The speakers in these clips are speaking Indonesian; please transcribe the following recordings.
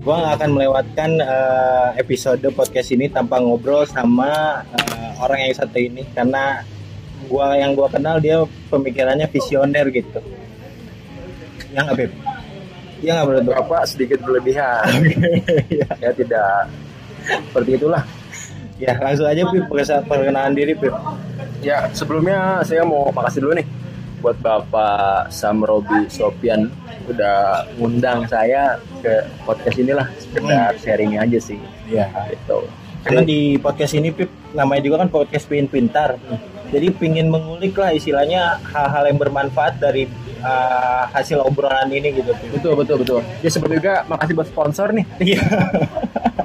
Gua nggak akan melewatkan eh, episode podcast ini tanpa ngobrol sama eh, orang yang satu ini karena gua yang gua kenal dia pemikirannya visioner gitu. Yang nggak Beb? Iya nggak lu? Bapak sedikit berlebihan. Iya. ya tidak seperti itulah. Ya langsung aja Beb perkenalan- diri Beb. Ya, sebelumnya saya mau makasih dulu nih buat Bapak Samrobi Sopian udah ngundang saya ke podcast inilah sekedar sharing aja sih. Iya. Gitu. Karena di podcast ini Pip namanya juga kan podcast pingin pintar. Jadi pingin mengulik lah istilahnya hal-hal yang bermanfaat dari uh, hasil obrolan ini gitu. Pip. Betul betul betul. Ya sebelum juga makasih buat sponsor nih. Iya.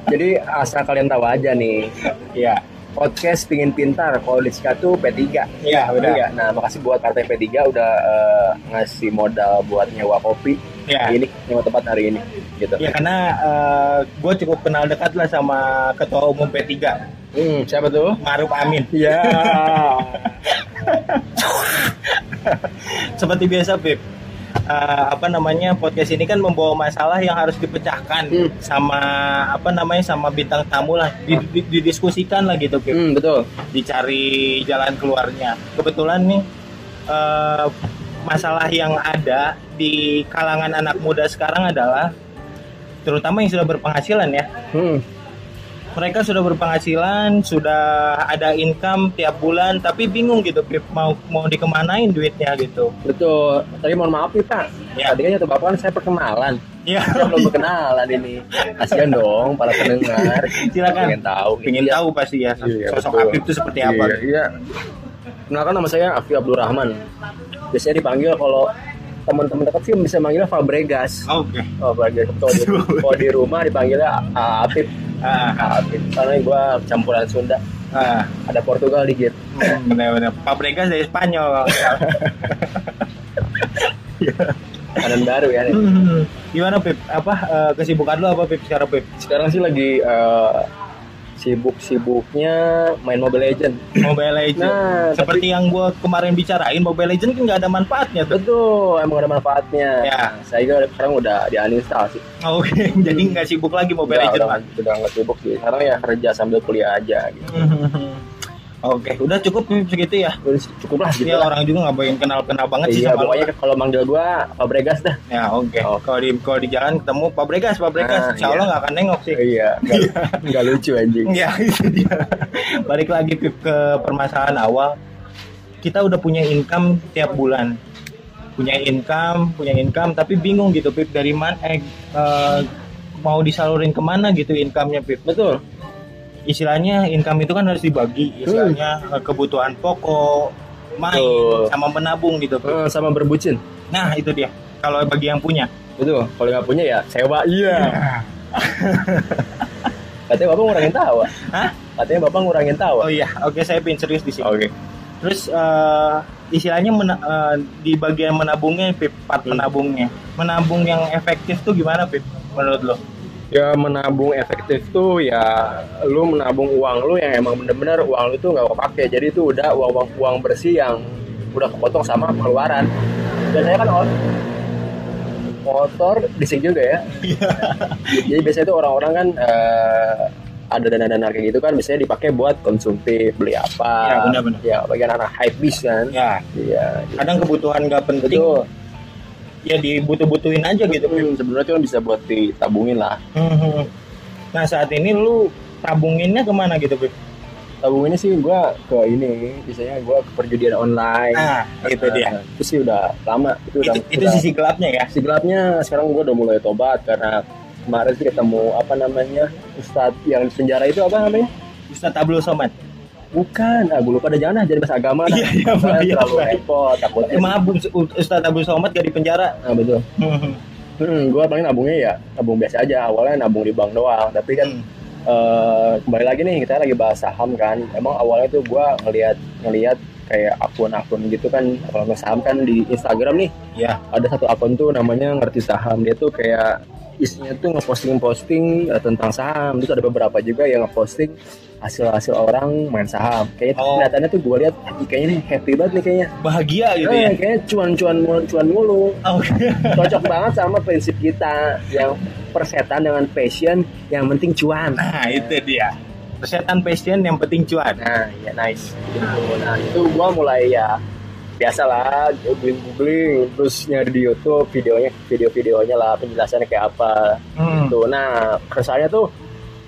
Jadi asal kalian tahu aja nih Iya. Podcast pingin pintar kalau di tuh P3 Iya, benar. nggak? Nah makasih buat partai P3 udah eh, ngasih modal buat nyewa kopi Iya. ini nyewa tempat hari ini gitu. Ya karena gue cukup kenal dekat lah sama ketua umum P3 Hmm, siapa tuh? Maruf Amin. Ya. Seperti biasa Pip. Uh, apa namanya podcast ini kan membawa masalah yang harus dipecahkan Hmm. sama apa namanya sama bintang tamu lah di- didiskusikan lah gitu Pip. hmm, betul. dicari jalan keluarnya. Kebetulan nih eh, masalah yang ada di kalangan anak muda sekarang adalah terutama yang sudah berpenghasilan ya. Hmm, Mereka sudah berpenghasilan, sudah ada income tiap bulan, tapi bingung gitu, Pip, mau mau dikemanain duitnya gitu. betul. Tadi mohon maaf nih Pak. Ya. Tadi kan nyata Bapak kan saya perkenalan. Ya, Saya belum berkenalan ini. Kasihan dong para pendengar. Silakan. Pengen tahu. pengen Iya. tahu pasti ya Iya, sosok betul. Afif itu seperti apa. Iya, iya. Kenalkan nama saya Afi Abdul Rahman. Biasanya dipanggil kalau teman-teman dekat sih bisa manggilnya Fabregas. Oke. Oh, Fabregas. Kalau di, kalau di rumah dipanggilnya A- Afif. Ah, Afif. Karena gue campuran Sunda. ah, Ada Portugal dikit. hmm, benar-benar. Fabregas dari Spanyol. Kanan baru ya. nih. Hmm, Gimana Pip? Apa eh, kesibukan lu apa Pip sekarang Pip? Sekarang sih lagi eh, sibuk-sibuknya main Mobile Legend. Mobile Legends. Nah, Seperti yang gua kemarin bicarain, Mobile Legends kan nggak ada manfaatnya tuh. Betul, emang ada manfaatnya. Ya. Saya juga sekarang udah di uninstall sih. Oke, jadi nggak sibuk lagi Mobile Mas. udah nggak sibuk sih. Sekarang ya kerja sambil kuliah aja gitu. Oke, udah cukup segitu ya. Udah cukup lah gitu Ya lah. orang juga nggak pengen kenal-kenal banget sih Iya, sama lu. pokoknya kalau manggil gua Fabregas dah. Ya oke. Oh. Kalau di kalau di jalan ketemu Pak Bregas, Pak Bregas, Ah, insya iya. Allah nggak akan nengok sih. Iya, nggak- nggak lucu anjing. Ya itu dia. Balik lagi Pip ke permasalahan awal. Kita udah punya income tiap bulan. Punya income, punya income, tapi bingung gitu Pip dari mana eh, eh, mau disalurin ke mana gitu income-nya Pip. Betul. Istilahnya income itu kan harus dibagi, istilahnya eh, kebutuhan pokok, main, Betul. sama menabung gitu. Eh, sama berbucin. Nah itu dia. Kalau bagi yang punya. Betul. Kalau nggak punya ya sewa. Iya. Katanya bapak ngurangin tawa. Hah? Katanya bapak ngurangin tawa. Oh iya, oke saya pengen serius di sini. Oke. Terus eh, istilahnya mena- eh, di bagian menabungnya, Pip, part Hmm. menabungnya. Menabung yang efektif tuh gimana, Pip? Menurut lo? Ya menabung efektif tuh ya lu menabung uang lu yang emang bener-bener uang lu tuh nggak kepake. Jadi itu udah uang uang, uang bersih yang udah kepotong sama pengeluaran. Biasanya kan orang motor disik juga ya. Jadi biasanya tuh orang-orang kan eh, ada dana-dana kayak gitu kan biasanya dipakai buat konsumtif, beli apa. Ya, benar-benar. Ya, bagian anak hype bis kan. Ya, Iya. kadang kebutuhan nggak penting, Betul. Ya dibutuh-butuhin aja gitu, Pip. Hmm, sebenarnya itu kan bisa buat ditabungin lah. Hmm. Nah saat ini lu tabunginnya ke mana gitu, Pip? tabungannya sih gua ke ini biasanya gua ke perjudian online Nah, itu dia. Nah, itu sih udah lama itu udah Itu, itu udah- sisi gelapnya ya. sisi gelapnya sekarang gua udah mulai tobat karena kemarin sih ketemu apa namanya ustadz yang di penjara itu apa namanya Ustaz Abdul Somad. Bukan ah gue lupa ada jangan ah, jadi bahasa agama. Iya, iya, iya, terlalu baik. repot takutnya maaf, Ustaz Abdul Somad gak di penjara. nah betul Hmm. hmm, gue paling nabungnya ya nabung biasa aja awalnya nabung di bank doang tapi kan Hmm. eh, kembali lagi nih kita lagi bahas saham kan emang awalnya tuh gue ngelihat ngelihat kayak akun-akun gitu kan kalau nggak saham kan di Instagram nih Ya. ada satu akun tuh namanya ngerti saham dia tuh kayak isinya tuh ngeposting-posting eh, tentang saham terus ada beberapa juga yang ngeposting hasil-hasil orang main saham kayaknya Oh. kelihatannya tuh gue lihat "Ih, kayaknya nih happy banget nih kayaknya Bahagia gitu Eh, ya. kayaknya cuan-cuan mulu, cuan mulu Oke. cocok banget sama prinsip kita yang persetan dengan passion yang penting cuan Nah, itu dia. Persetan passion yang penting cuan. nah ya nice gitu. nah itu gua mulai ya biasalah googling googling terus nyari di YouTube videonya video-videonya lah penjelasannya kayak apa Hmm. gitu nah kesannya tuh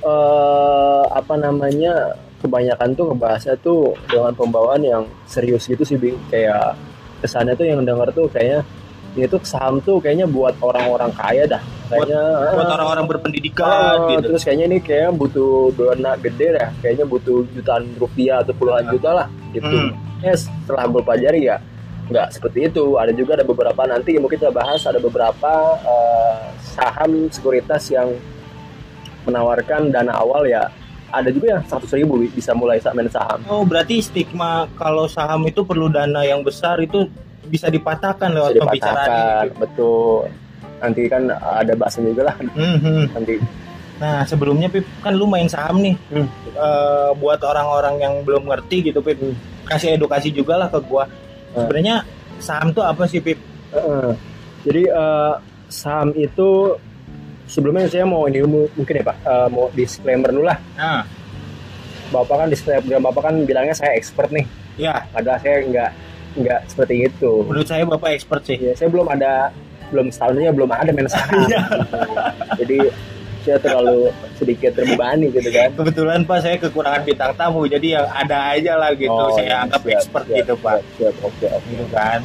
eh apa namanya kebanyakan tuh ngebahasnya tuh dengan pembawaan yang serius gitu sih Bing. kayak kesannya tuh yang denger tuh kayaknya ini tuh saham tuh kayaknya buat orang-orang kaya dah kayaknya Buat ah, orang-orang berpendidikan Oh, gitu. terus kayaknya ini kayaknya butuh dana gede dah kayaknya butuh jutaan rupiah atau puluhan juta lah gitu Hmm. ya setelah gue pelajari ya nggak seperti itu ada juga ada beberapa nanti yang mungkin kita bahas ada beberapa eh, saham sekuritas yang menawarkan dana awal ya ada juga yang 100 ribu bisa mulai main saham Oh, berarti stigma kalau saham itu perlu dana yang besar itu bisa dipatahkan lewat bisa pembicaraan dipatahkan ini. betul nanti kan ada bahasanya juga lah Mhm. nanti Nah, sebelumnya Pip, kan lu main saham nih. Hmm. Eh, buat orang-orang yang belum ngerti gitu, Pip. Hmm. Kasih edukasi juga lah ke gua. Hmm. Sebenarnya saham tuh apa sih, Pip? Heeh. Jadi eh, saham itu sebelumnya saya mau ini mungkin ya Pak eh, mau disclaimer dulu lah. Nah, Bapak kan disclaimer Bapak kan bilangnya saya expert nih. ya, Padahal saya nggak nggak seperti itu. menurut saya Bapak expert sih. Ya, saya belum ada belum setahunnya belum ada main saham. Iya. Jadi saya terlalu sedikit terbebani gitu kan. Kebetulan Pak saya kekurangan bintang tamu, jadi yang ada aja lah gitu. Oh, saya ya, anggap siap, expert siap, gitu, Pak. Siap, siap, oke, oke. Gitu kan.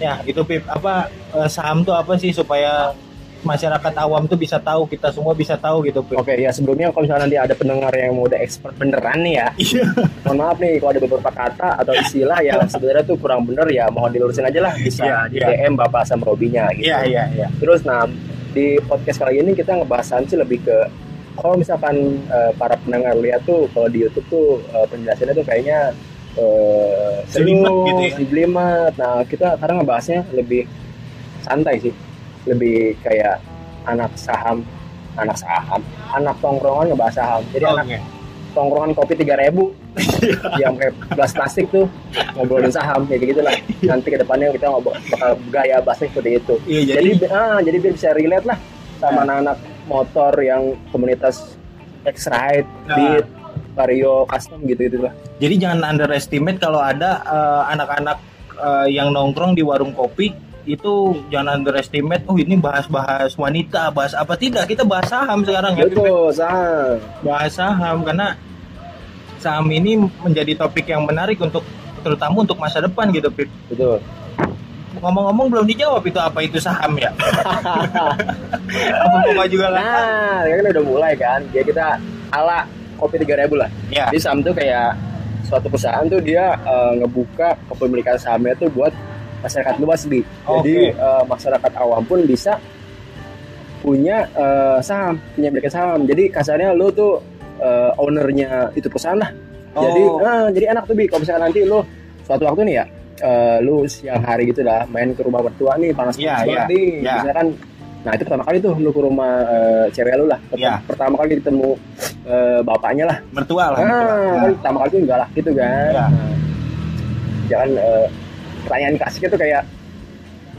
Ya, itu Pip. Apa eh, saham tuh apa sih supaya masyarakat awam tuh bisa tahu, kita semua bisa tahu gitu, Pip. Oke ya sebelumnya kalau misalnya nanti ada pendengar yang mau udah expert beneran nih ya Iya. mohon maaf nih kalau ada beberapa kata atau istilah yang sebenarnya tuh kurang bener ya mohon dilurusin aja lah bisa Iya, di iya. DM Bapak Sam Robinya gitu. Iya, iya, iya. Terus nah di podcast kali ini kita ngebahasan sih lebih ke kalau misalkan eh, para pendengar lihat tuh kalau di YouTube tuh eh, penjelasannya tuh kayaknya eh Jelimet serius, gitu ya. Nah kita sekarang ngebahasnya lebih santai sih, lebih kayak anak saham, anak saham, anak tongkrongan ngebahas saham. Jadi anak Oke. Tongkrongan kopi tiga ribu. Yang kayak gelas plastik tuh. Ngobrolin saham kayak gitu lah. Nanti ke depannya kita ngobrol bakal gaya bahasnya seperti itu. Iya, jadi jadi ah, jadi biar bisa relate lah sama anak-anak motor yang komunitas X-Ride, Nah. Beat, Vario, Custom gitu gitu lah. Jadi jangan underestimate kalau ada eh, anak-anak eh, yang nongkrong di warung kopi itu jangan underestimate. Oh ini bahas-bahas wanita, bahas apa tidak? Kita bahas saham sekarang ya. Betul saham Bahas saham karena saham ini menjadi topik yang menarik untuk terutama untuk masa depan gitu, Pip. betul Ngomong-ngomong belum dijawab itu apa itu saham ya? apa juga tahu? nah ya kan udah mulai kan jadi kita ala kopi tiga ribu lah Ya. Jadi saham tuh kayak suatu perusahaan tuh dia eh, ngebuka kepemilikan sahamnya tuh buat masyarakat luas di. Jadi Oke. eh, masyarakat awam pun bisa punya eh, saham, punya milikan saham. Jadi kasarnya lu tuh eh, ownernya itu perusahaan lah. Jadi Oh. ah, jadi enak tuh bi kalau misalkan nanti lu suatu waktu nih ya eh, lu siang hari gitu lah main ke rumah mertua nih panas Iya, panas banget iya, nih iya. misalkan nah itu pertama kali tuh lu ke rumah eh, cewek lu lah Pertama- Iya. pertama kali ketemu eh, bapaknya lah Mertua lah. Ah, mertua. kan pertama kali itu enggak lah gitu kan. Iya. Nah, jangan eh, pertanyaan klasiknya tuh kayak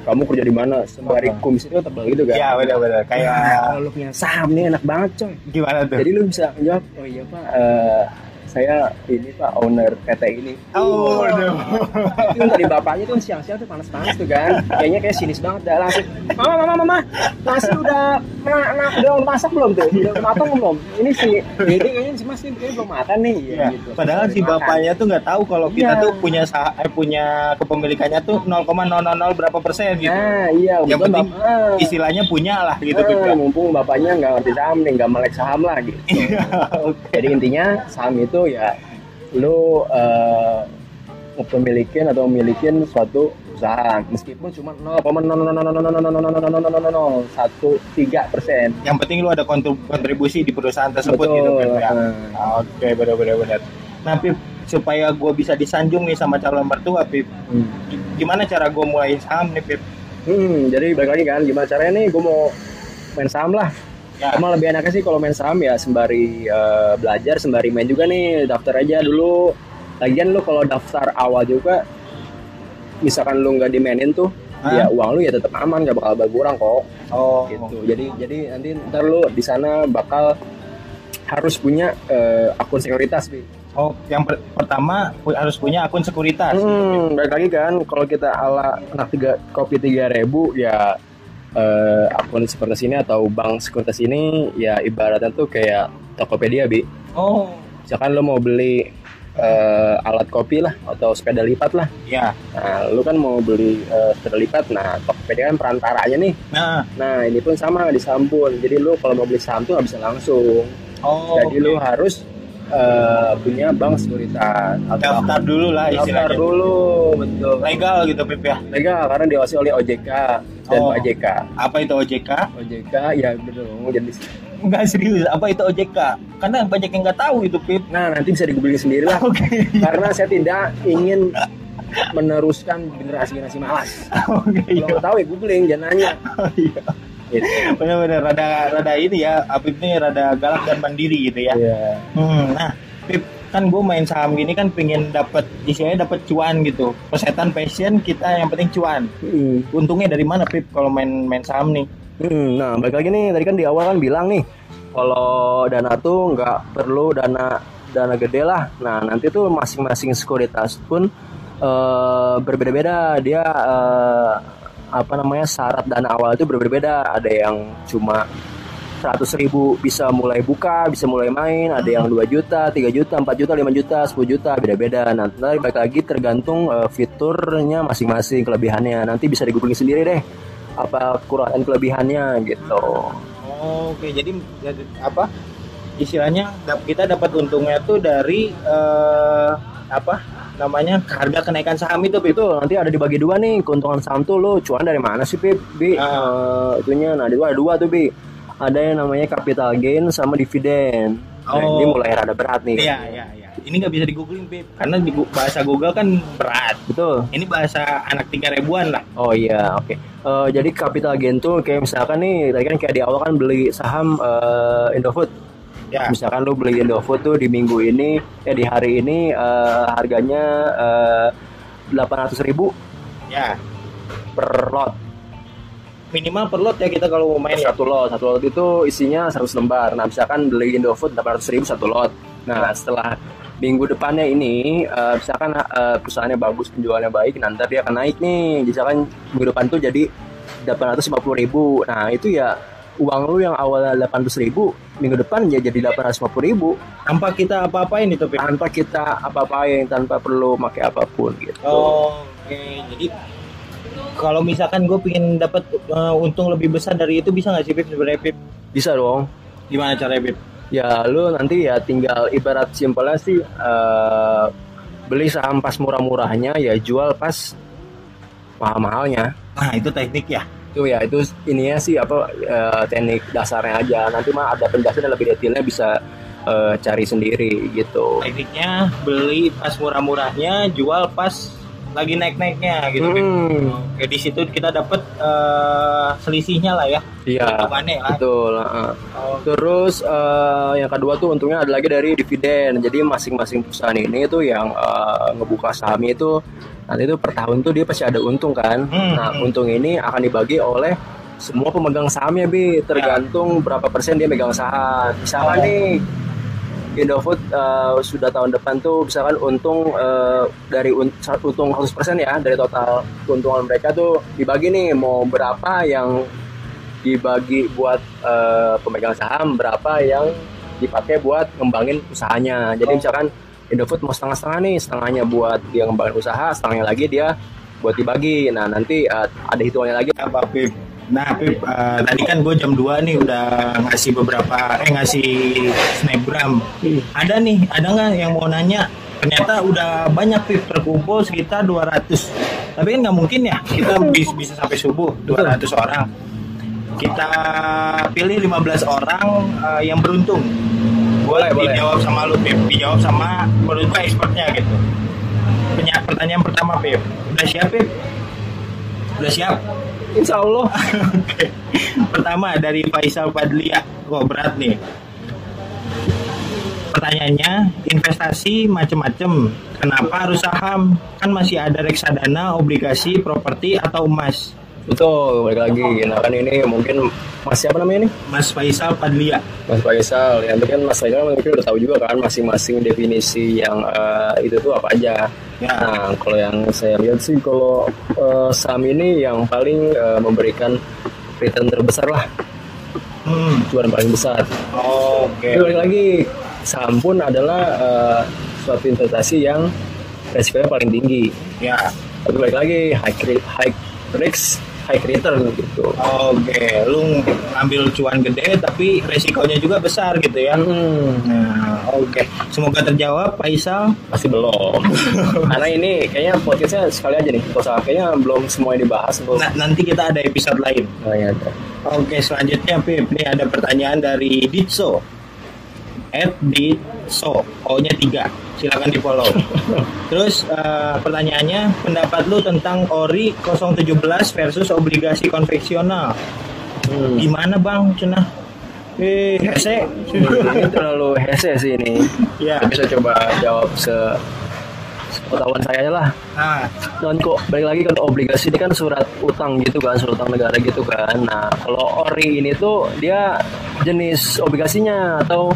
kamu kerja di mana sembari Oh. kumis itu tebal gitu kan. Iya benar-benar kayak Nah, kalau lu punya saham nih enak banget coy. gimana tuh? Jadi lu bisa jawab, oh iya pak, eh, saya ini pak owner PT ini. Oh, Wah. aduh. Itu tadi bapaknya tuh siang-siang tuh panas-panas tuh kan. Kayaknya kayak sinis banget dah langsung. Mama, mama, mama, nasi udah ma- ma- udah masak belum tuh? Udah matang belum? Ini si ini kayaknya si Mas ini belum makan nih. Iya. gitu. Padahal si Makan. bapaknya tuh nggak tahu kalau kita Iya. tuh punya sah eh, punya kepemilikannya tuh 0,000 berapa persen gitu. Nah, iya, Yang penting bapak- Istilahnya punya lah gitu Ah, Pip, ya. mumpung bapaknya nggak ngerti saham nih, nggak melek saham lah gitu. Iya. Jadi intinya saham itu ya lu eh, kepemilikan atau milikin suatu perusahaan meskipun cuma 0,0000013 persen. Yang penting lu ada kontribusi di perusahaan tersebut gitu Pip, ya. Ah. Oke, benar-benar benar. Nah, Pip, supaya gue bisa disanjung nih sama calon mertua, Pip. Hmm. Gimana cara gue mulai saham nih, Pip? Hmm, jadi balik lagi kan, gimana caranya nih gue mau main saham lah Ya. Emang lebih enaknya sih kalau main saham ya sembari eh, belajar, sembari main juga nih, daftar aja dulu. Lagian lu kalau daftar awal juga, misalkan lu nggak dimainin tuh, Hah? ya uang lu ya tetap aman, nggak bakal berkurang kok. Oh, Gitu. Jadi jadi nanti ntar lu di sana bakal harus punya eh, akun sekuritas, Bi. Oh, yang per- pertama harus punya akun sekuritas. Hmm, balik lagi kan, kalau kita ala anak tiga kopi tiga ribu ya eh, akun sekuritas ini atau bank sekuritas ini ya ibaratnya tuh kayak Tokopedia bi. Oh, Misalkan lo mau beli eh, alat kopi lah atau sepeda lipat lah. ya. Nah, lu kan mau beli eh, sepeda lipat, nah Tokopedia kan perantaranya nih. Nah, Nah, ini pun sama di Sambun. Jadi lu kalau mau beli saham tuh nggak bisa langsung. oh, Jadi lu harus eh, punya bank sekuritas atau daftar dulu lah daftar istilahnya. dulu, betul. Legal gitu, Pip ya. legal karena diawasi oleh OJK dan Oh. OJK. Apa itu OJK? OJK ya betul jadi Enggak serius, apa itu OJK? Karena banyak yang nggak tahu itu, Pip. nah nanti bisa digooglin sendiri lah Oke. karena saya tidak ingin meneruskan generasi-generasi malas. Oke, Kalau iya. tahu ya googling jangan nanya. Oh, iya. Gitu. Benar-benar rada rada ini ya, Apip ini rada galak dan mandiri gitu ya. Iya. Hmm, nah, Pip, kan gue main saham gini kan pengen dapat istilahnya dapat cuan gitu. Persetan passion kita yang penting cuan. Hmm. Untungnya dari mana Pip kalau main main saham nih? Hmm, Nah, balik lagi nih, tadi kan di awal kan bilang nih, kalau dana tuh nggak perlu dana dana gede lah. Nah, nanti tuh masing-masing sekuritas pun eh, berbeda-beda. Dia eh, apa namanya syarat dana awal itu berbeda-beda. Ada yang cuma 100 ribu bisa mulai buka, bisa mulai main, ada yang 2 juta, 3 juta, 4 juta, 5 juta, 10 juta, beda-beda. Nanti balik lagi tergantung eh, fiturnya masing-masing, kelebihannya. Nanti bisa digubungin sendiri deh apa kekurangan kelebihannya gitu. Oh, Oke, jadi jadi apa? Istilahnya kita dapat untungnya tuh dari eh, apa namanya harga kenaikan saham itu Pip. Itu nanti ada dibagi dua nih keuntungan saham tuh lo cuan dari mana sih Pip? Bi, Ah. Eh, itunya nah dua dua tuh Bi. Ada yang namanya capital gain sama dividen. Nah, Oh. ini mulai rada berat nih. Iya, iya, iya. Ini nggak bisa digooglin Pip, karena di bahasa Google kan berat. Betul. Ini bahasa anak tiga ribuan lah. Oh iya, oke. Eh, jadi capital gain tuh kayak misalkan nih, tadi kan kayak di awal kan beli saham eh, Indofood. Ya. Misalkan lu beli Indofood tuh di minggu ini, ya di hari ini eh, harganya delapan ratus ribu Ya, per lot. Minimal per lot ya kita kalau mau main ya. Satu lot, satu lot itu isinya 100 lembar. Nah, misalkan beli Indofood 800 ribu satu lot. Nah, setelah minggu depannya ini, eh, misalkan eh, perusahaannya bagus, penjualannya baik, nanti dia akan naik nih. Misalkan minggu depan tuh jadi 850 ribu. Nah, itu ya uang lu yang awalnya 800 ribu, minggu depan ya jadi 850 ribu. Tanpa kita apa-apain itu Pip. Tanpa kita apa-apain, tanpa perlu pakai apa pun gitu. Oh, Oke, jadi kalau misalkan gue pengen dapat eh, untung lebih besar dari itu bisa nggak sih Pip sebenarnya Pip? Bisa dong. Gimana caranya Pip? ya lu nanti ya tinggal ibarat simpelnya sih eh, beli saham pas murah-murahnya ya jual pas mahal-mahalnya Nah itu teknik ya. itu ya itu ininya sih apa eh, teknik dasarnya aja nanti mah ada penjelasan yang lebih detailnya bisa eh, cari sendiri gitu Tekniknya beli pas murah-murahnya, jual pas lagi naik-naiknya gitu. Pip. Hmm, Oke, di situ kita dapat eh, selisihnya lah ya. iya lah. betul heeh. Oh, Terus eh, yang kedua tuh untungnya ada lagi dari dividen. Jadi masing-masing perusahaan ini tuh yang eh, ngebuka sahamnya itu nanti itu per tahun tuh dia pasti ada untung kan. Hmm, Nah untung ini akan dibagi oleh semua pemegang sahamnya bi tergantung berapa persen dia megang saham. Oh. Misalkan nih Indofood eh, sudah tahun depan tuh misalkan untung eh, dari un- untung 100% ya dari total keuntungan mereka tuh dibagi nih mau berapa yang dibagi buat eh, pemegang saham berapa yang dipakai buat ngembangin usahanya jadi Oh. misalkan Indofood mau setengah-setengah nih setengahnya buat dia ngembangin usaha setengahnya lagi dia buat dibagi nah nanti eh, ada hitungannya lagi apa Pip? Nah Pip, eh, tadi kan gue jam 2 nih udah ngasih beberapa, eh ngasih snapgram. Ada nih, ada nggak yang mau nanya? Ternyata udah banyak Pip terkumpul sekitar 200. Tapi kan nggak mungkin ya kita bis- bisa sampai subuh 200 orang. Kita pilih 15 orang eh, yang beruntung. Boleh, boleh. dijawab sama lu Pip, dijawab sama menurut gue expertnya gitu. Penya- Pertanyaan pertama Pip, udah siap Pip? Udah siap? Insya Allah. Pertama dari Faisal Padlia. Wah berat nih. Pertanyaannya, investasi macam-macam. Kenapa harus saham? Kan masih ada reksadana, obligasi, properti atau emas. Betul, balik lagi. Nah kan ini mungkin Mas siapa namanya nih? Mas Faisal Padlia. Mas Faisal. Yang kan Mas Faisal mungkin udah tahu juga kan masing-masing definisi yang eh, itu tuh apa aja. Ya. Nah, kalau yang saya lihat sih kalau eh, saham ini yang paling eh, memberikan return terbesar lah, Hmm. cuan paling besar. Oke. Tapi balik lagi, saham pun adalah eh, suatu investasi yang resikonya paling tinggi. Ya. Tapi balik lagi, high, high risk, high return gitu. Oke, lu ngambil cuan gede tapi resikonya juga besar gitu ya. Hmm, Nah, oke. Semoga terjawab Faisal. pasti belum. Karena ini kayaknya podcastnya sekali aja nih. Gak usah, kayaknya belum semuanya dibahas. Belum. Nah, nanti kita ada episode lain. Nah, ya, ada. Oke, selanjutnya Pip, ini ada pertanyaan dari Ditso. At Ditso, O-nya 3. Silakan di follow. Terus eh, pertanyaannya, pendapat lu tentang ORI 017 versus obligasi konvensional. Hmm. Gimana Bang, cenah? Eh, hese. ini terlalu hese sih ini. ya. Tapi saya coba jawab se pengetahuan saya aja lah. Nah, Dan kok balik lagi kan obligasi ini kan surat utang gitu kan, surat utang negara gitu kan. Nah, kalau ori ini tuh dia jenis obligasinya atau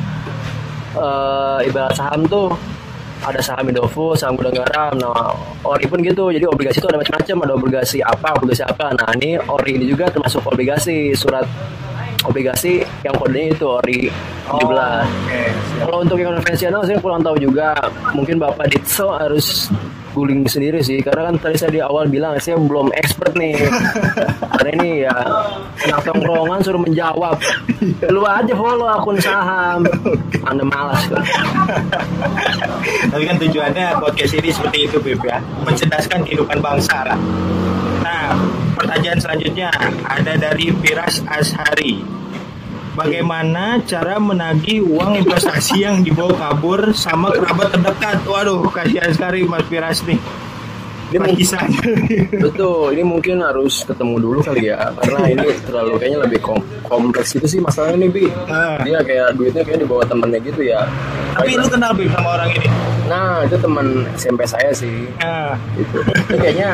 eh, ibarat saham tuh ada saham Indofood, saham gudang garam. Nah, ori pun gitu. Jadi obligasi itu ada macam-macam, ada obligasi apa, obligasi apa. Nah, ini ori ini juga termasuk obligasi, surat obligasi yang kodenya itu ori 17. oke. siap. Kalau untuk yang konvensional saya kurang tahu juga. Mungkin Bapak Ditso harus guling sendiri sih. Karena kan tadi saya di awal bilang saya belum expert nih. Karena ini ya anak tongkrongan suruh menjawab. Lu aja follow akun saham. Anda malas. Kan Tapi kan tujuannya podcast ini seperti itu, Bib ya. Mencerdaskan kehidupan bangsa. Nah, pertanyaan selanjutnya ada dari Firas Ashari. Bagaimana cara menagih uang investasi yang dibawa kabur sama kerabat terdekat? Waduh, kasihan sekali Mas Firas nih. Dia Ini mungkin- kisahnya. betul ini mungkin harus ketemu dulu kali ya karena ini terlalu kayaknya lebih kom- kompleks gitu sih masalahnya nih bi Ah. dia kayak duitnya kayak dibawa temennya gitu ya Tapi lu kenal Bib sama orang ini? nah itu teman SMP saya sih Nah, gitu. Ini kayaknya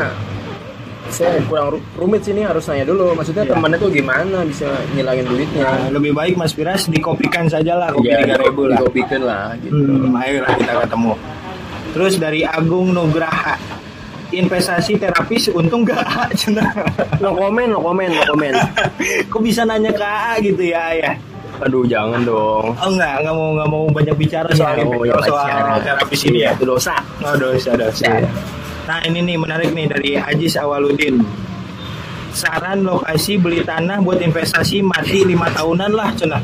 saya kurang ru- rumit sih ini harus nanya dulu. Maksudnya Iya. temannya tuh gimana bisa ngilangin duitnya? nah, lebih baik Mas Firas dikopikan saja lah kopi tiga ribu lah. Dikopikan lah gitu. Hmm, ayolah kita ketemu. Terus dari Agung Nugraha, investasi terapis untung gak A cenah. No komen, no komen, no komen. Kok bisa nanya ke A gitu ya ya? Aduh jangan dong. Oh enggak, enggak mau enggak mau banyak bicara soal Iya, iya, soal pacaran. terapis ini ya. Itu dosa. Oh dosa dosa. Iya. Nah ini nih menarik nih dari Ajis Awaludin. Saran lokasi beli tanah buat investasi mati lima tahunan lah cenah.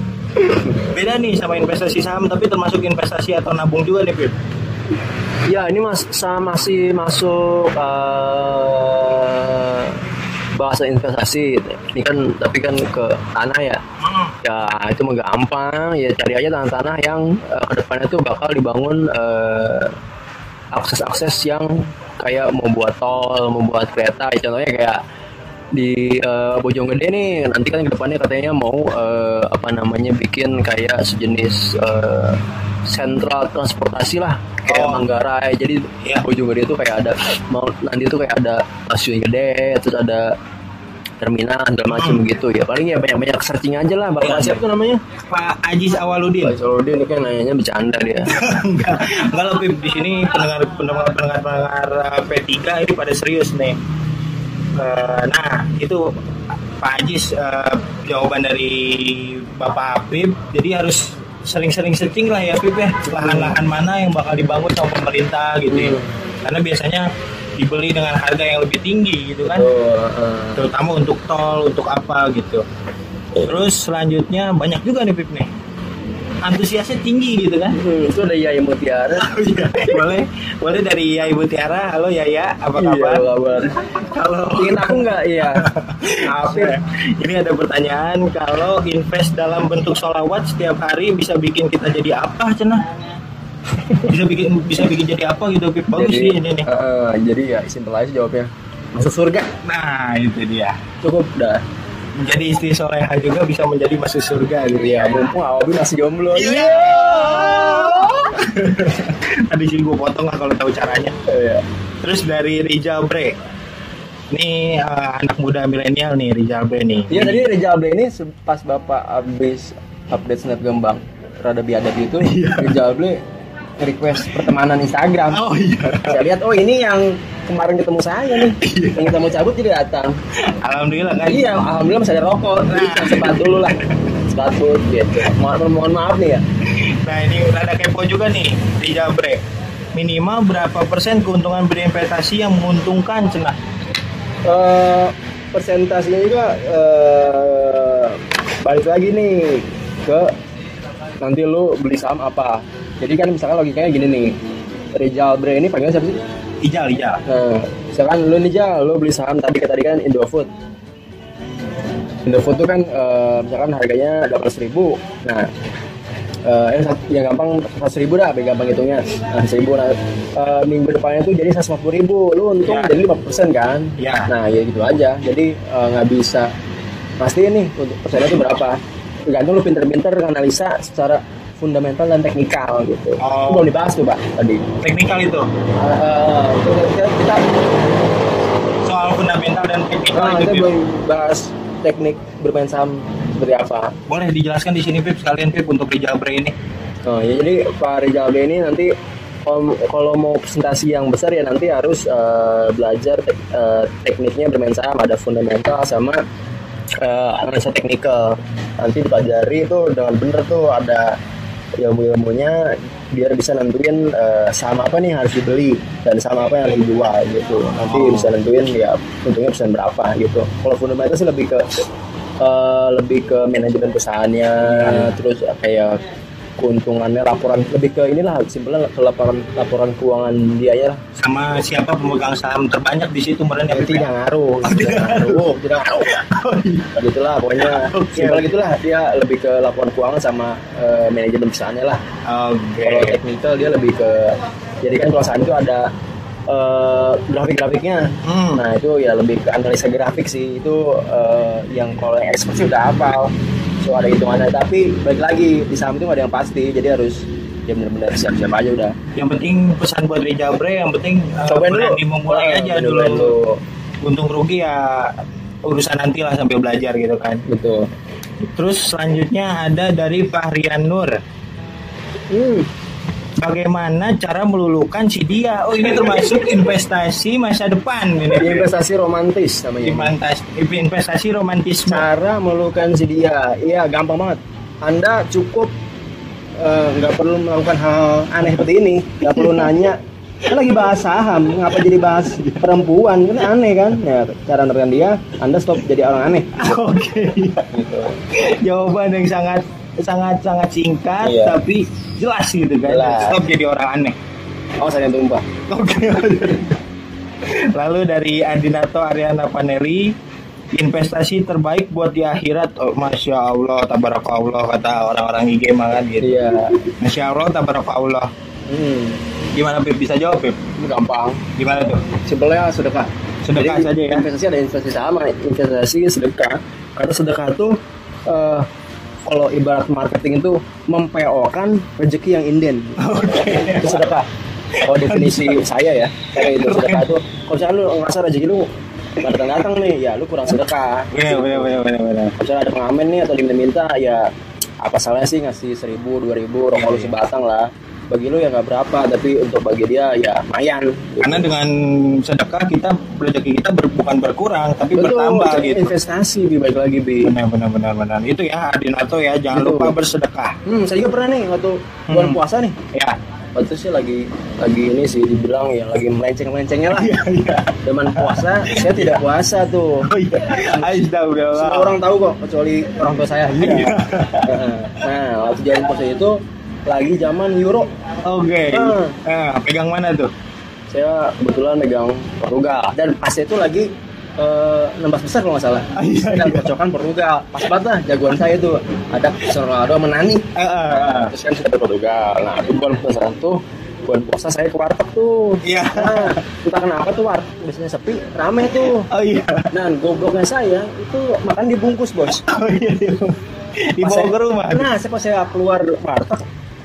Beda nih sama investasi saham tapi termasuk investasi atau nabung juga nih Pip. Ya ini mas masih masuk eh, bahasa investasi. Ini kan tapi kan ke tanah ya. Ya itu mah gampang. Ya cari aja tanah-tanah yang eh, ke depannya tuh bakal dibangun eh, akses-akses yang kayak membuat tol, membuat kereta. Contohnya kayak di eh, Bojonggede nih nanti kan ke depannya katanya mau eh, apa namanya bikin kayak sejenis eh, sentral transportasi lah kayak Oh. Manggarai jadi Iya. Bojonggede itu kayak ada mau nanti itu kayak ada stasiun gede terus ada terminal segala macam Hmm. gitu ya. Paling ya banyak-banyak searching aja lah bapak siapa tuh namanya? Pak Ajis Awaludin. Pak Solodin ini kan nanyanya bercanda dia. Enggak. Enggak Pip. Di sini pendengar pendengar pendengar pendengar uh, P3 ini pada serius nih. Eh, nah itu Pak Ajis eh, jawaban dari Bapak Habib jadi harus sering-sering searching lah ya Pip ya. Lahan-lahan mana yang bakal dibangun sama pemerintah gitu ya. Hmm. karena biasanya dibeli dengan harga yang lebih tinggi gitu kan. Eh. terutama untuk tol untuk apa gitu. Terus selanjutnya banyak juga nih Pip nih. Antusiasnya tinggi gitu kan. Hmm, itu ada Yaya Mutiara. Boleh. Boleh dari Yaya Ibu Tiara halo Yaya. Apa Iya, kabar? apa kabar? Kalau ingin aku nggak? Iya. Apa ini ada pertanyaan. Kalau invest dalam bentuk solawat setiap hari bisa bikin kita jadi apa cenah bisa bikin bisa bikin jadi apa gitu Pip bagus sih ini nih eh, jadi ya simple aja jawabnya masuk surga Nah, itu dia. cukup dah Menjadi istri soleha juga bisa menjadi masuk surga gitu Iya, ya. mumpung Awabi masih jomblo. Iya. Tadi sih gue potong lah kalau tahu caranya. Iya. Terus dari Rijal Bre. Ini eh, anak muda milenial nih Rijal Bre nih. Iya, tadi Rizal Ble ini pas Bapak habis update snap gembang rada biadab itu, Rizal Ble request pertemanan Instagram. Oh iya. Saya lihat, oh ini yang kemarin ketemu saya nih. Yang kita mau cabut jadi datang. Alhamdulillah kan. Iya, alhamdulillah masih ada rokok. Nah. sempat dulu lah. Sepatu gitu. Mohon, mohon maaf nih ya. Nah ini rada kepo juga nih Rijal Bre. Minimal berapa persen keuntungan berinvestasi yang menguntungkan cenah? eh persentasenya juga eh balik lagi nih ke nanti lu beli saham apa. Jadi kan misalkan logikanya gini nih. Rizal Bre ini panggilnya siapa sih? Ijal, Ijal. Nah, misalkan lu nih Jal, lu beli saham tadi tadi kan Indofood. Indofood tuh kan eh, misalkan harganya 800 ribu. Nah, eh yang, yang gampang 100 ribu dah, biar gampang hitungnya. Nah, 100 ribu. Nah, eh, minggu depannya tuh jadi 150 ribu. Lu untung Ya. jadi 5% kan? Ya. Nah, ya gitu aja. Jadi nggak bisa pastiin nih untuk persennya itu berapa. Tergantung lu pinter-pinter analisa secara fundamental dan teknikal gitu. Oh. Itu belum dibahas tuh, Pak, tadi. Teknikal itu. Itu kita, kita Soal fundamental dan teknikal Nah, itu. kita belum bahas teknik bermain saham seperti apa. Boleh dijelaskan di sini Pip sekalian Pip untuk Rijal Bre ini. Oh, ya, jadi Pak Rizal ini nanti kalau, mau presentasi yang besar ya nanti harus eh, belajar tek- eh, tekniknya bermain saham ada fundamental sama eh, analisa teknikal. Nanti dipelajari itu dengan bener tuh ada ilmu-ilmunya biar bisa nentuin eh, saham apa nih yang harus dibeli dan saham apa yang harus dijual gitu. Nanti Oh. bisa nentuin ya untungnya persen berapa gitu. Kalau fundamental sih lebih ke eh, lebih ke manajemen perusahaannya, terus kayak keuntungannya laporan lebih ke inilah simpelnya ke laporan laporan keuangan dia ya Sama siapa pemegang saham terbanyak di situ meren ya tidak ngaruh tidak ngaruh. tidak ngaruh Oh, iya. gitulah pokoknya. Simpel gitulah dia lebih ke laporan keuangan sama eh, manajemen perusahaannya lah. Oke. kalau teknikal dia lebih ke jadi kan kalau saham itu ada eh, grafik-grafiknya. Hmm. nah itu ya lebih ke analisa grafik sih itu eh, yang kalau yang expert sih udah hafal so ada hitungannya tapi balik lagi di saham itu ada yang pasti jadi harus ya benar-benar siap-siap aja udah Yang penting pesan buat Rijal Bre yang penting eh, cobain dulu berani memulai Ah, aja bener-bener dulu. Untung rugi ya urusan nanti lah sambil belajar gitu kan. betul Terus selanjutnya ada dari Fahrian Nur. hmm. Bagaimana cara melulukan si dia? Oh ini termasuk investasi masa depan ini. investasi romantis namanya Investasi, investasi romantisme. cara melukan si dia iya gampang banget anda cukup eh, nggak perlu melakukan hal aneh seperti ini nggak perlu nanya kan lagi bahas saham ngapa jadi bahas perempuan kan aneh kan ya cara menerkan dia anda stop jadi orang aneh Oke. Jawaban yang sangat sangat sangat singkat Iya. tapi jelas gitu kan. Jelas. Stop jadi orang aneh. oh saya tumpah Oke. Lalu dari Andinato Ariana Paneri, investasi terbaik buat di akhirat. Oh, Masya Allah, tabarakallah kata orang-orang IG kan gitu. iya Masya Allah, tabarakallah. hmm. Gimana Pip? Bisa jawab Pip? gampang Gimana tuh? simpelnya sedekah Sedekah Jadi, saja ya? investasi ada investasi sama investasi sedekah karena sedekah itu eh, kalau ibarat marketing itu mempo-kan rezeki yang inden. Itu sedekah. Kalau definisi saya ya kayak itu sedekah itu kalau misalnya lu ngerasa rezeki lu nggak datang datang nih ya lu kurang sedekah. Benar, benar, benar, benar, benar. kalau misalnya ada pengamen nih atau diminta-minta ya apa salahnya sih ngasih seribu dua ribu rokok lu Iya, iya. sebatang lah bagi lu ya nggak berapa tapi untuk bagi dia ya lumayan Karena dengan sedekah kita rezeki kita ber- bukan berkurang tapi Betul, bertambah gitu. investasi lebih baik lagi bi Benar, benar, benar, benar. Itu ya Adinato ya, jangan Betul. lupa bersedekah. Hmm, saya juga pernah nih waktu bulan Hmm. puasa nih. Ya. Waktu sih lagi lagi ini sih dibilang ya lagi melenceng-melencengnya lah. iya. Zaman puasa saya tidak puasa tuh. Oh iya. Semua orang tahu kok kecuali orang tua saya. Iya. nah, waktu jalan puasa itu lagi zaman Euro. Oke. Hmm. Nah, pegang mana tuh? Saya kebetulan megang Portugal dan pas itu lagi eh, 16 besar kalau nggak salah. Ah, iya, Saya iya. kocokan Portugal. Pas banget lah jagoan saya tuh. Ada Cristiano Ronaldo sama Nani. Eh, eh, eh. terus kan sudah Portugal nah di bulan puasa tuh bulan puasa saya ke warteg tuh Iya. nah entah kenapa tuh warteg biasanya sepi rame tuh Oh iya. nah gobloknya saya itu makan dibungkus bos Oh iya. Di, dibawa ke rumah. nah saya pas saya keluar warteg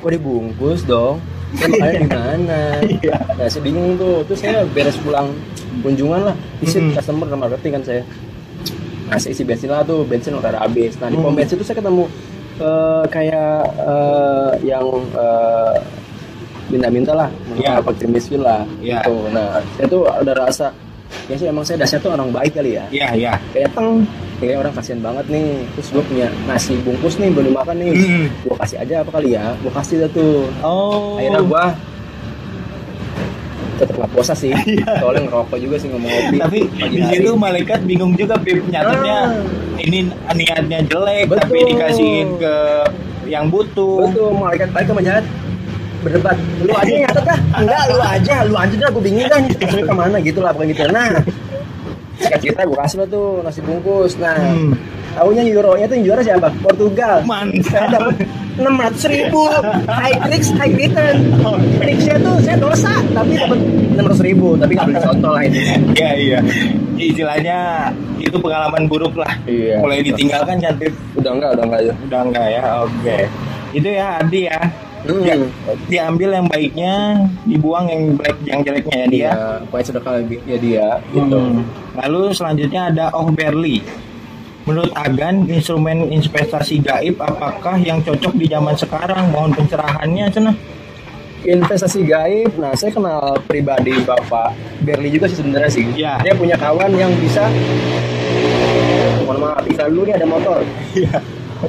kok dibungkus dong saya makannya di mana Iya. nah saya bingung tuh terus saya beres pulang kunjungan lah isi Hmm. customer dan marketing kan saya nah saya isi bensin lah tuh bensin udah habis nah di pom bensin tuh saya ketemu eh, kayak eh, yang eh, minta-minta lah Iya. fakir miskin lah Iya. gitu. nah saya tuh ada rasa ya sih emang saya dasarnya tuh orang baik kali ya Iya, iya. kayak teng kayak orang kasihan banget nih. Terus gue punya nasi bungkus nih belum dimakan nih. Hmm. gue kasih aja apa kali ya? Gue kasih dah tuh. Oh. akhirnya gue tetap nggak puasa sih. Soalnya ngerokok juga sih ngomong ngopi. Iya. tapi di situ malaikat bingung juga Pip nyatetnya Ah. ini niatnya jelek Betul. tapi dikasihin ke yang butuh. Betul malaikat baik sama jahat. Berdebat. Lu aja yang nyatet dah. Enggak lu aja. Lu aja dah gue bingung kan ke mana? Gitu lah pokoknya gitu. Nah singkat cerita gue kasih lah tuh nasi bungkus nah Hmm. Taunya euronya tuh yang juara siapa? Portugal. Mantap. Saya dapat 600 ribu high risk high return. Risknya tuh saya dosa tapi dapat 600 ribu tapi nggak beli contoh lah ini. Iya iya. Istilahnya itu pengalaman buruk lah. Iya. Mulai ditinggalkan kan Pip. Udah enggak, udah enggak ya. Udah enggak ya? Oke. Itu ya Adi ya. Hmm. Ya, diambil yang baiknya, dibuang yang jelek yang jeleknya ya dia. Iya, pokoknya sedekah ya dia gitu. Hmm. Lalu selanjutnya ada Oh Berli. Menurut Agan, instrumen investasi gaib apakah yang cocok di zaman sekarang? Mohon pencerahannya, cenah. Investasi gaib, nah saya kenal pribadi Bapak Berli juga sih sebenarnya sih. Iya. Dia punya kawan yang bisa mohon maaf, Iklan dulu nih ada motor. Iya.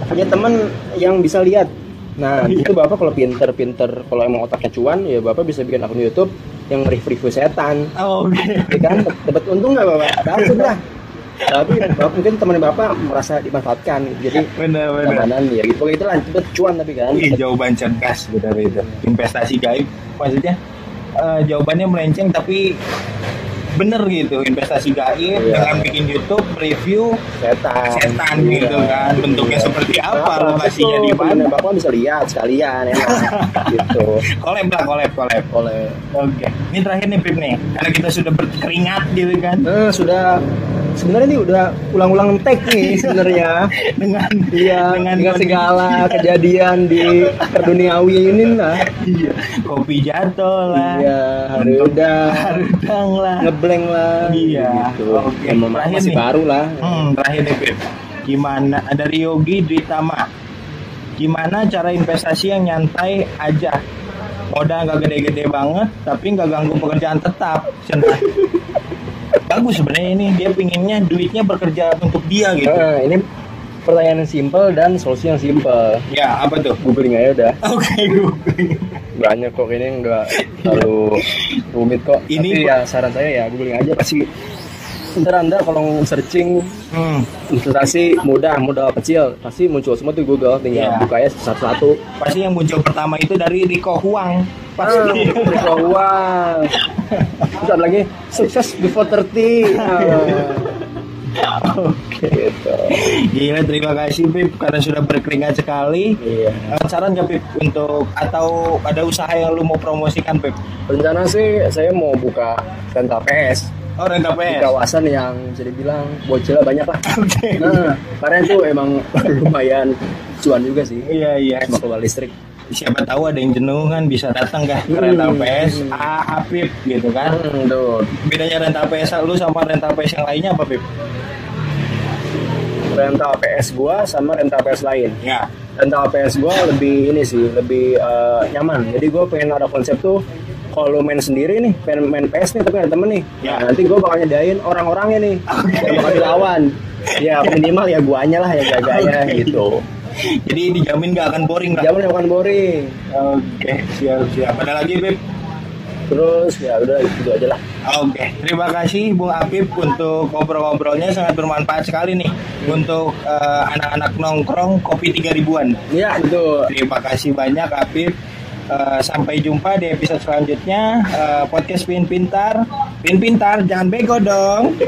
punya teman yang bisa lihat. Nah, Iya. itu Bapak kalau pinter-pinter, kalau emang otaknya cuan, ya Bapak bisa bikin akun YouTube yang review-review setan. Oh, Oke. Ya kan, dapat untung nggak Bapak? Dapat lah. Tapi Bapak, mungkin teman Bapak merasa dimanfaatkan, jadi Benar ya gitu. Pokoknya itu lah, itu cuan tapi kan. Ih, jawaban cerdas benar itu. Investasi gaib maksudnya eh, jawabannya melenceng tapi bener gitu investasi gaib Iya. dengan bikin YouTube review Setan. setan Iya. gitu kan bentuknya seperti apa Nah, lokasinya di mana Temennya Bapak bisa lihat sekalian enak gitu. kolab lah kolab kolab Oleh oke ini terakhir nih Pip nih karena kita sudah berkeringat gitu kan Nah, sudah sebenarnya ini udah ulang-ulang take nih sebenarnya. dengan Iya, dengan, kondisi- segala kejadian di duniawi ini lah. iya kopi jatuh lah Iya, hari udah harudang lah ngeblank lah. Iya, Gitu. oke. Emang Terakhir masih nih. baru lah. Hmm, terakhir nih Pip. Gimana dari Yogi Dritama? Gimana cara investasi yang nyantai aja? Modal nggak gede-gede banget, tapi nggak ganggu pekerjaan tetap. Bagus sebenarnya ini dia pinginnya duitnya bekerja untuk dia gitu. Nah, ini pertanyaan yang simple dan solusi yang simple. Ya apa tuh? Googling aja udah. Oke, gue. Banyak kok ini enggak terlalu rumit kok. Ini- Tapi ya saran saya ya googling aja pasti ntar anda kalau searching Hmm, investasi mudah modal kecil pasti muncul semua tuh Google tinggal Iya. bukanya satu-satu pasti yang muncul pertama itu dari Rico Huang. Ah, Pasti. wah terus ada lagi sukses before 30 Ah, Oke. gitu Gila, terima kasih Pip karena sudah berkeringat sekali. iya Saran gak Pip untuk atau ada usaha yang lu mau promosikan Pip? rencana sih saya mau buka rental PS Oh rental di PS. kawasan yang bisa dibilang bocil banyak lah Oke. nah karena itu emang lumayan cuan juga sih Iya iya. cuma keluar listrik Siapa tahu ada yang jenuh kan bisa datang kah ke Hmm. rental PS A Pip gitu kan? hmm, Bedanya rental PS lu sama rental PS yang lainnya apa Pip? rental PS gua sama rental PS lain Ya. rental PS gua lebih ini sih lebih eh, nyaman jadi gua pengen ada konsep tuh kalau lu main sendiri nih pengen main PS nih tapi ada temen nih Ya. nah, nanti gua bakal nyediain orang-orangnya nih yang bakal dilawan ya minimal ya guanya lah yang jaganya Oke. gitu Jadi dijamin gak akan boring lah. yang bukan boring Oke siap siap. Ada lagi Pip? terus ya udah gitu aja lah Oke, terima kasih Bung Apip untuk ngobrol-ngobrolnya sangat bermanfaat sekali nih untuk eh, anak-anak nongkrong kopi 3000-an. iya betul Terima kasih banyak Apip. Eh, sampai jumpa di episode selanjutnya Eh, podcast Pin Pintar. Pin Pintar, jangan bego dong.